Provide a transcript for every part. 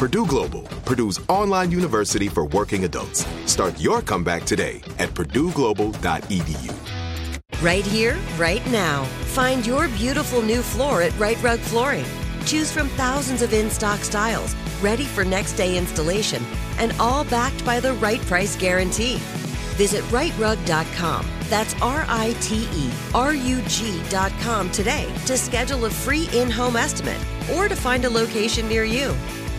Purdue Global, Purdue's online university for working adults. Start your comeback today at purdueglobal.edu. Right here, right now. Find your beautiful new floor at Rite Rug Flooring. Choose from thousands of in-stock styles, ready for next day installation, and all backed by the right price guarantee. Visit riterug.com. That's R I T E R U G.com today to schedule a free in home estimate or to find a location near you.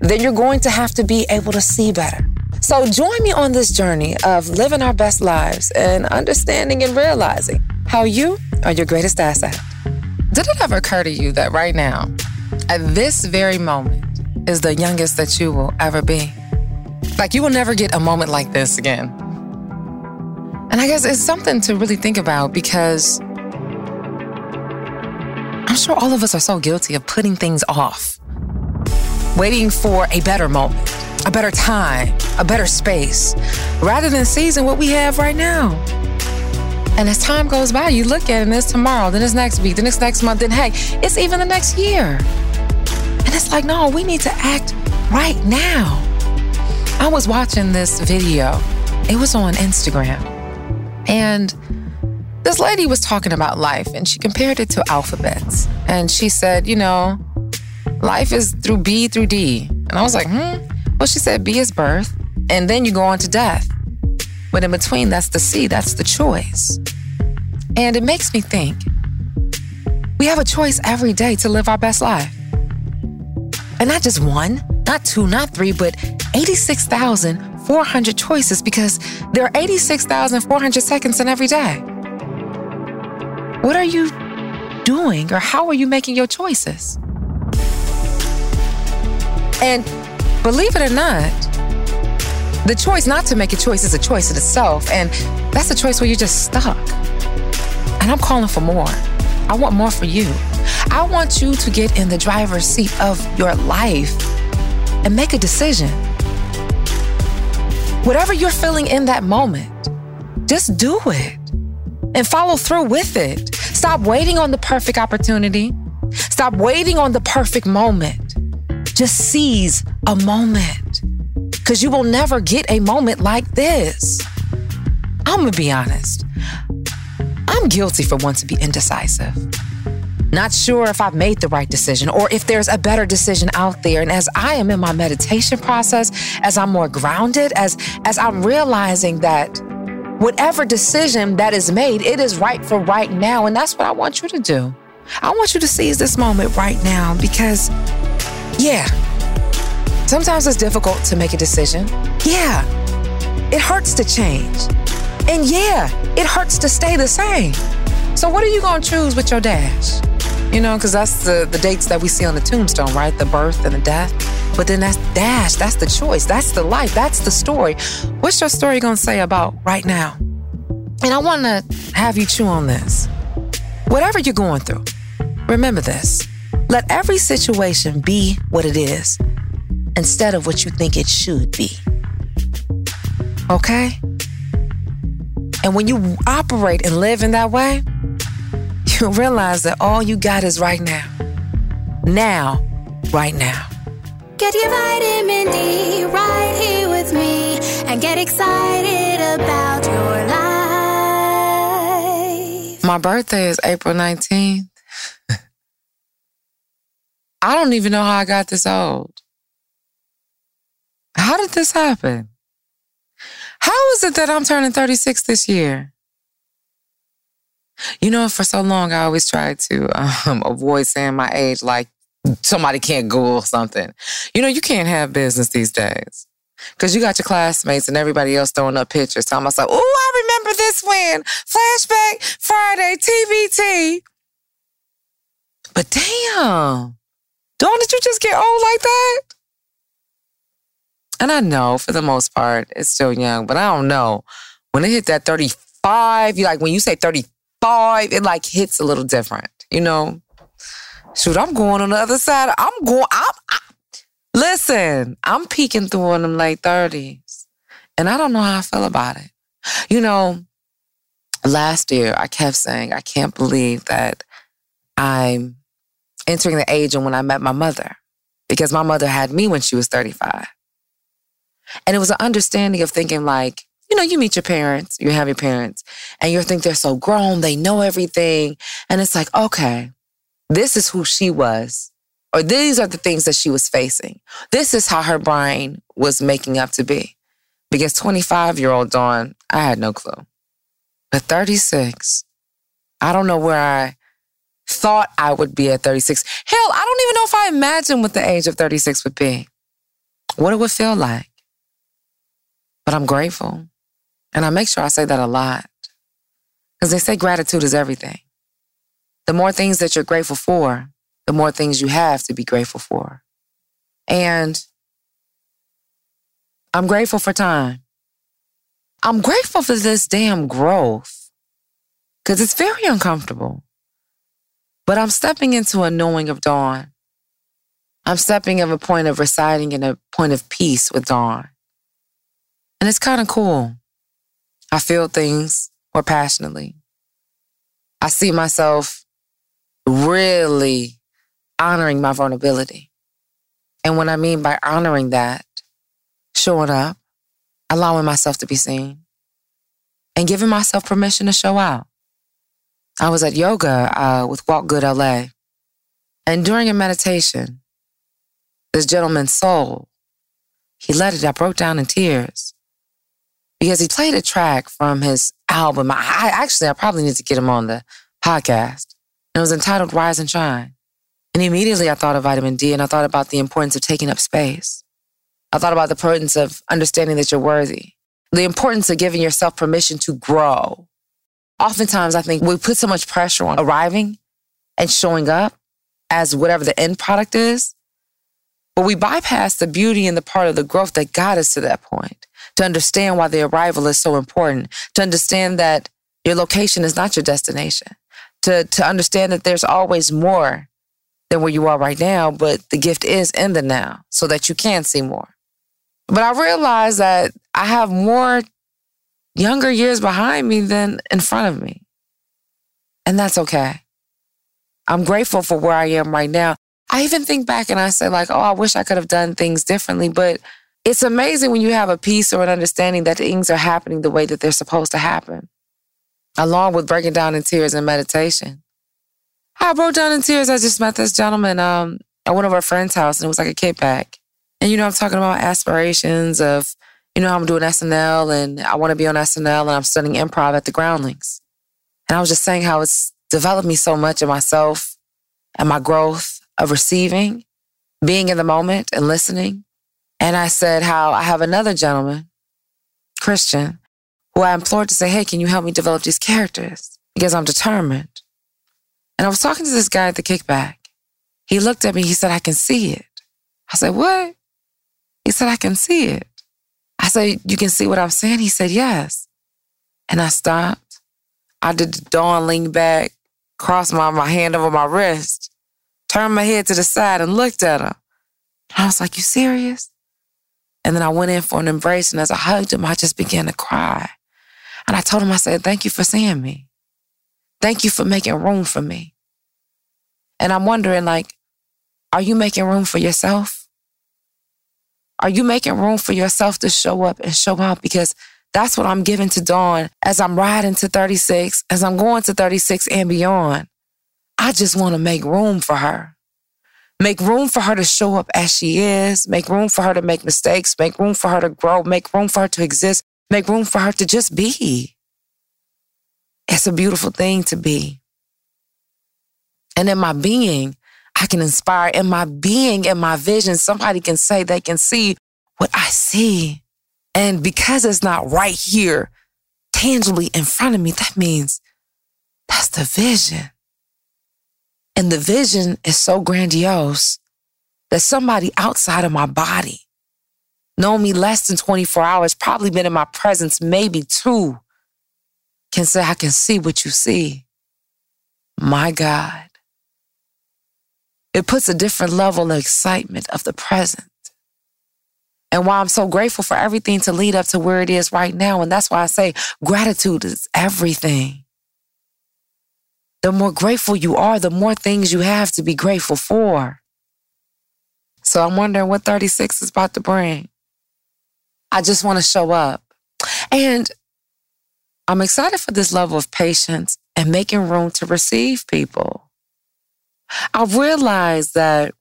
then you're going to have to be able to see better. So join me on this journey of living our best lives and understanding and realizing how you are your greatest asset. Did it ever occur to you that right now, at this very moment, is the youngest that you will ever be? Like you will never get a moment like this again. And I guess it's something to really think about because I'm sure all of us are so guilty of putting things off waiting for a better moment, a better time, a better space, rather than seizing what we have right now. And as time goes by, you look at it and it's tomorrow, then it's next week, then it's next month, then hey, it's even the next year. And it's like, no, we need to act right now. I was watching this video, it was on Instagram. And this lady was talking about life and she compared it to alphabets. And she said, you know, life is through B through D. And I was like, hmm. Well, she said B is birth, and then you go on to death. But in between, that's the C, that's the choice. And it makes me think we have a choice every day to live our best life. And not just one, not two, not three, but 86,400 choices because there are 86,400 seconds in every day. What are you doing or how are you making your choices? And believe it or not, the choice not to make a choice is a choice in itself. And that's a choice where you're just stuck. And I'm calling for more. I want more for you. I want you to get in the driver's seat of your life and make a decision. Whatever you're feeling in that moment, just do it and follow through with it. Stop waiting on the perfect opportunity. Stop waiting on the perfect moment. Just seize a moment because you will never get a moment like this. I'm gonna be honest. I'm guilty for once to be indecisive. Not sure if I've made the right decision or if there's a better decision out there. And as I am in my meditation process, as I'm more grounded, as as I'm realizing that whatever decision that is made, it is right for right now. And that's what I want you to do. I want you to seize this moment right now because, yeah, sometimes it's difficult to make a decision. Yeah, it hurts to change. And yeah, it hurts to stay the same. So, what are you going to choose with your dash? You know, because that's the, the dates that we see on the tombstone, right? The birth and the death. But then that's dash, that's the choice, that's the life, that's the story. What's your story going to say about right now? And I want to have you chew on this. Whatever you're going through, remember this. Let every situation be what it is instead of what you think it should be. Okay? And when you operate and live in that way, you'll realize that all you got is right now. Now, right now. Get your vitamin D right here with me and get excited about your life. My birthday is April 19th. I don't even know how I got this old. How did this happen? How is it that I'm turning 36 this year? You know, for so long, I always tried to um, avoid saying my age like somebody can't Google something. You know, you can't have business these days. Cause you got your classmates and everybody else throwing up pictures, telling myself, "Oh, I remember this when flashback Friday TBT." But damn, don't did you just get old like that? And I know for the most part it's still young, but I don't know when it hit that thirty-five. You like when you say thirty-five, it like hits a little different, you know. Shoot, I'm going on the other side. I'm going. I'm, I, listen. I'm peeking through in them late thirties, and I don't know how I feel about it. You know, last year I kept saying I can't believe that I'm entering the age of when I met my mother, because my mother had me when she was 35, and it was an understanding of thinking like. You know, you meet your parents, you have your parents, and you think they're so grown, they know everything. And it's like, okay, this is who she was, or these are the things that she was facing. This is how her brain was making up to be. Because 25 year old Dawn, I had no clue. But 36, I don't know where I thought I would be at 36. Hell, I don't even know if I imagined what the age of 36 would be, what it would feel like. But I'm grateful. And I make sure I say that a lot. Because they say gratitude is everything. The more things that you're grateful for, the more things you have to be grateful for. And I'm grateful for time. I'm grateful for this damn growth because it's very uncomfortable. But I'm stepping into a knowing of dawn. I'm stepping of a point of residing in a point of peace with dawn. And it's kind of cool. I feel things more passionately. I see myself really honoring my vulnerability. And what I mean by honoring that, showing up, allowing myself to be seen, and giving myself permission to show out. I was at yoga uh, with Walk Good LA. And during a meditation, this gentleman's soul, he let it, I broke down in tears because he played a track from his album. I, I actually, I probably need to get him on the podcast. It was entitled Rise and Shine. And immediately I thought of vitamin D and I thought about the importance of taking up space. I thought about the importance of understanding that you're worthy, the importance of giving yourself permission to grow. Oftentimes, I think we put so much pressure on arriving and showing up as whatever the end product is, but we bypass the beauty and the part of the growth that got us to that point to understand why the arrival is so important, to understand that your location is not your destination, to, to understand that there's always more than where you are right now, but the gift is in the now so that you can see more. But I realized that I have more younger years behind me than in front of me. And that's okay. I'm grateful for where I am right now. I even think back and I say, like, oh, I wish I could have done things differently. But it's amazing when you have a peace or an understanding that things are happening the way that they're supposed to happen, along with breaking down in tears and meditation. I broke down in tears. I just met this gentleman um, at one of our friends' house, and it was like a kickback. And you know, I'm talking about aspirations of, you know, I'm doing SNL and I want to be on SNL and I'm studying improv at the Groundlings. And I was just saying how it's developed me so much in myself and my growth of receiving, being in the moment and listening. And I said how I have another gentleman, Christian, who I implored to say, Hey, can you help me develop these characters? Because I'm determined. And I was talking to this guy at the kickback. He looked at me, he said, I can see it. I said, What? He said, I can see it. I said, You can see what I'm saying? He said, Yes. And I stopped. I did the dawn lean back, crossed my, my hand over my wrist, turned my head to the side and looked at him. I was like, You serious? And then I went in for an embrace. And as I hugged him, I just began to cry. And I told him, I said, Thank you for seeing me. Thank you for making room for me. And I'm wondering, like, are you making room for yourself? Are you making room for yourself to show up and show out? Because that's what I'm giving to Dawn as I'm riding to 36, as I'm going to 36 and beyond. I just want to make room for her. Make room for her to show up as she is. Make room for her to make mistakes. Make room for her to grow. Make room for her to exist. Make room for her to just be. It's a beautiful thing to be. And in my being, I can inspire. In my being, in my vision, somebody can say they can see what I see. And because it's not right here, tangibly in front of me, that means that's the vision. And the vision is so grandiose that somebody outside of my body, knowing me less than 24 hours, probably been in my presence maybe two, can say, I can see what you see. My God. It puts a different level of excitement of the present. And why I'm so grateful for everything to lead up to where it is right now. And that's why I say gratitude is everything. The more grateful you are, the more things you have to be grateful for. So I'm wondering what 36 is about to bring. I just want to show up. And I'm excited for this level of patience and making room to receive people. I realized that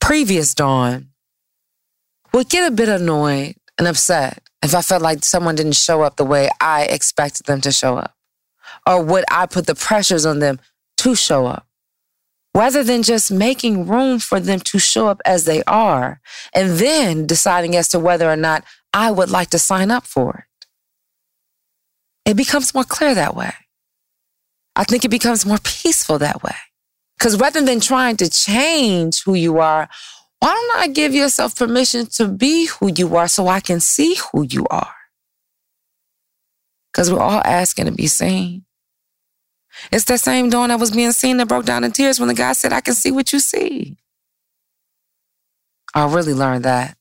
previous Dawn would get a bit annoyed and upset if I felt like someone didn't show up the way I expected them to show up, or would I put the pressures on them to show up, rather than just making room for them to show up as they are and then deciding as to whether or not I would like to sign up for it. It becomes more clear that way. I think it becomes more peaceful that way. Because rather than trying to change who you are, why don't I give yourself permission to be who you are so I can see who you are? Because we're all asking to be seen. It's that same dawn that was being seen that broke down in tears when the guy said, I can see what you see. I really learned that.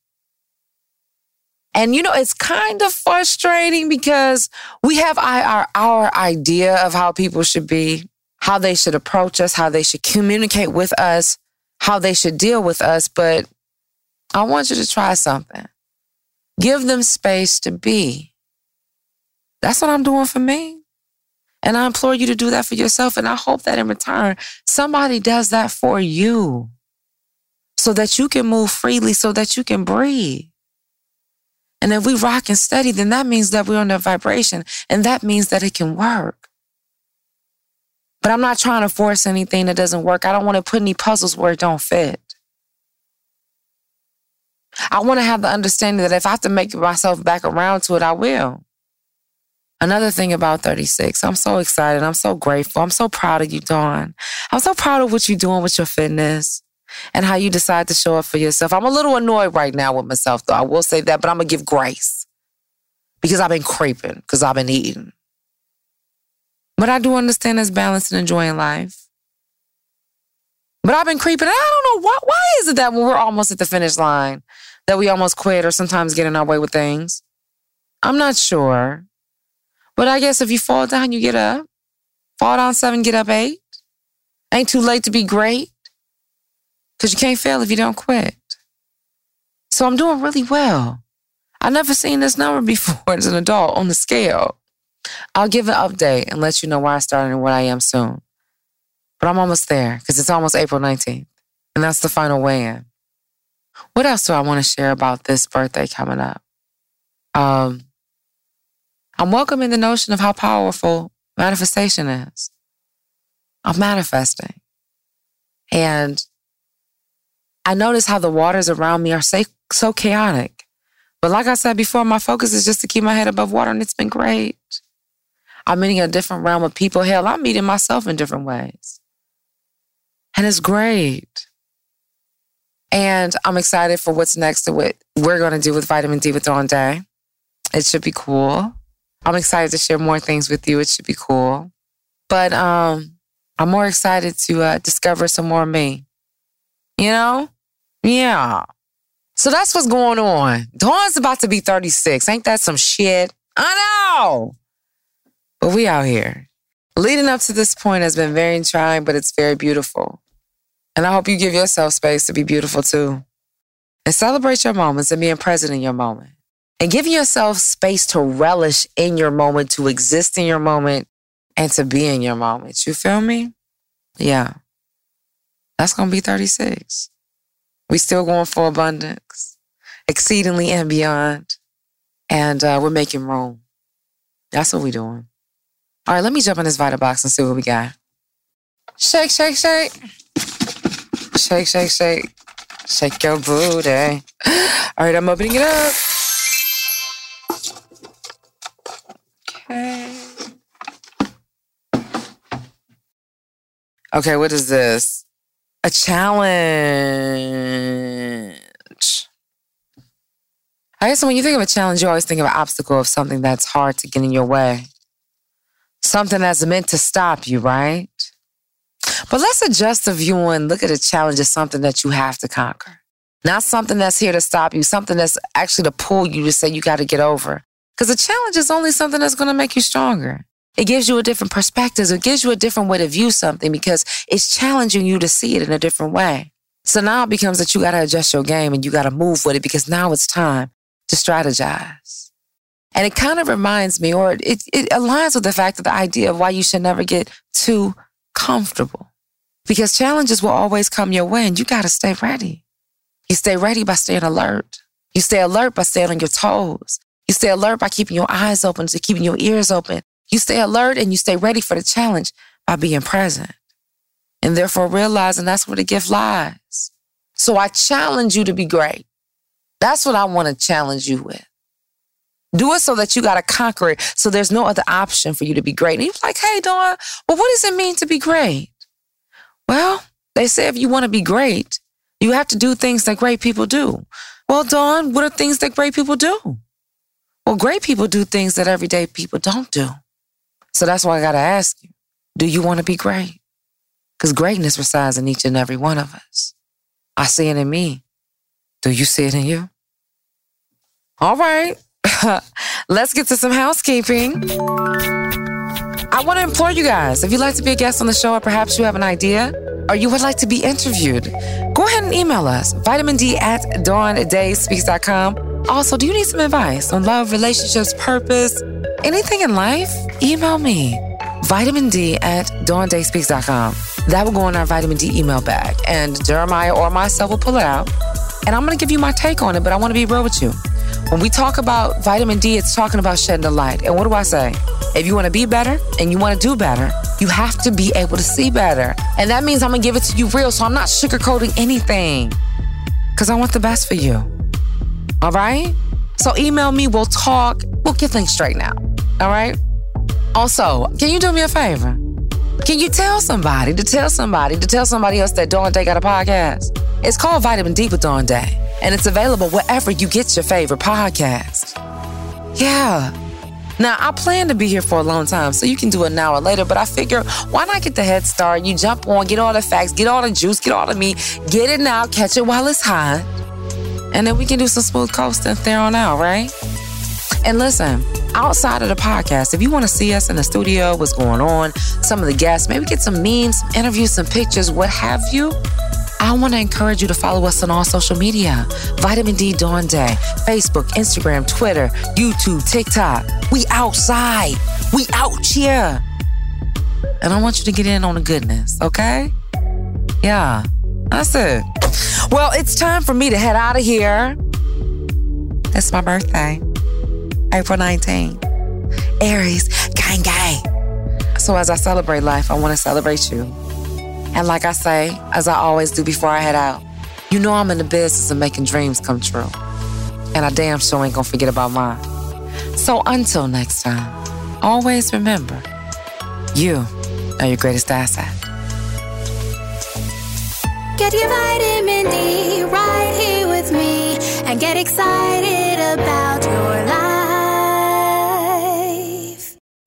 And you know, it's kind of frustrating because we have our, our idea of how people should be how they should approach us, how they should communicate with us, how they should deal with us. But I want you to try something. Give them space to be. That's what I'm doing for me. And I implore you to do that for yourself. And I hope that in return, somebody does that for you so that you can move freely, so that you can breathe. And if we rock and steady, then that means that we're on a vibration and that means that it can work. But I'm not trying to force anything that doesn't work. I don't want to put any puzzles where it don't fit. I want to have the understanding that if I have to make myself back around to it, I will. Another thing about 36, I'm so excited. I'm so grateful. I'm so proud of you, Dawn. I'm so proud of what you're doing with your fitness and how you decide to show up for yourself. I'm a little annoyed right now with myself, though. I will say that, but I'm going to give grace because I've been creeping, because I've been eating. But I do understand there's balance and enjoying life. But I've been creeping. And I don't know why. Why is it that when we're almost at the finish line, that we almost quit or sometimes get in our way with things? I'm not sure. But I guess if you fall down, you get up. Fall down seven, get up eight. Ain't too late to be great. Because you can't fail if you don't quit. So I'm doing really well. I've never seen this number before as an adult on the scale. I'll give an update and let you know where I started and where I am soon. But I'm almost there because it's almost April 19th. And that's the final weigh in. What else do I want to share about this birthday coming up? Um, I'm welcoming the notion of how powerful manifestation is. I'm manifesting. And I notice how the waters around me are so chaotic. But like I said before, my focus is just to keep my head above water, and it's been great. I'm meeting a different realm of people. Hell, I'm meeting myself in different ways. And it's great. And I'm excited for what's next to what we're going to do with Vitamin D with Dawn Day. It should be cool. I'm excited to share more things with you. It should be cool. But um, I'm more excited to uh, discover some more me. You know? Yeah. So that's what's going on. Dawn's about to be 36. Ain't that some shit? I know. But we out here. Leading up to this point has been very trying, but it's very beautiful. And I hope you give yourself space to be beautiful too. And celebrate your moments and being present in your moment. And giving yourself space to relish in your moment, to exist in your moment, and to be in your moment. You feel me? Yeah. That's going to be 36. We still going for abundance, exceedingly and beyond. And uh, we're making room. That's what we're doing. All right, let me jump in this Vita box and see what we got. Shake, shake, shake. Shake, shake, shake. Shake your booty. All right, I'm opening it up. Okay. Okay, what is this? A challenge. I guess when you think of a challenge, you always think of an obstacle of something that's hard to get in your way. Something that's meant to stop you, right? But let's adjust the view and look at a challenge as something that you have to conquer. Not something that's here to stop you, something that's actually to pull you to say you got to get over. Because a challenge is only something that's going to make you stronger. It gives you a different perspective. It gives you a different way to view something because it's challenging you to see it in a different way. So now it becomes that you got to adjust your game and you got to move with it because now it's time to strategize. And it kind of reminds me, or it, it aligns with the fact of the idea of why you should never get too comfortable because challenges will always come your way and you got to stay ready. You stay ready by staying alert. You stay alert by staying on your toes. You stay alert by keeping your eyes open, to keeping your ears open. You stay alert and you stay ready for the challenge by being present and therefore realizing that's where the gift lies. So I challenge you to be great. That's what I want to challenge you with. Do it so that you got to conquer it. So there's no other option for you to be great. And you're like, hey, Dawn, well, what does it mean to be great? Well, they say if you want to be great, you have to do things that great people do. Well, Dawn, what are things that great people do? Well, great people do things that everyday people don't do. So that's why I got to ask you do you want to be great? Because greatness resides in each and every one of us. I see it in me. Do you see it in you? All right. Let's get to some housekeeping. I want to implore you guys if you'd like to be a guest on the show, or perhaps you have an idea, or you would like to be interviewed, go ahead and email us vitamin D at dawndayspeaks.com. Also, do you need some advice on love, relationships, purpose, anything in life? Email me vitamin D at dawndayspeaks.com. That will go in our vitamin D email bag, and Jeremiah or myself will pull it out. And I'm going to give you my take on it, but I want to be real with you. When we talk about vitamin D, it's talking about shedding the light. And what do I say? If you want to be better and you want to do better, you have to be able to see better. And that means I'm going to give it to you real. So I'm not sugarcoating anything because I want the best for you. All right? So email me, we'll talk, we'll get things straight now. All right? Also, can you do me a favor? Can you tell somebody to tell somebody to tell somebody else that Dawn Day got a podcast? It's called Vitamin D with Dawn Day, and it's available wherever you get your favorite podcast. Yeah. Now, I plan to be here for a long time, so you can do it now or later, but I figure why not get the head start? You jump on, get all the facts, get all the juice, get all the meat, get it now, catch it while it's hot, and then we can do some smooth coasting there on out, right? And listen, outside of the podcast, if you want to see us in the studio, what's going on, some of the guests, maybe get some memes, interviews, some pictures, what have you, I want to encourage you to follow us on all social media Vitamin D Dawn Day, Facebook, Instagram, Twitter, YouTube, TikTok. We outside, we out here. And I want you to get in on the goodness, okay? Yeah, that's it. Well, it's time for me to head out of here. It's my birthday. April 19. Aries, gang gang. So as I celebrate life, I want to celebrate you. And like I say, as I always do before I head out, you know I'm in the business of making dreams come true. And I damn sure ain't gonna forget about mine. So until next time, always remember, you are your greatest asset. Get your vitamin D right here with me and get excited about your life.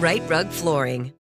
Rite Rug Flooring.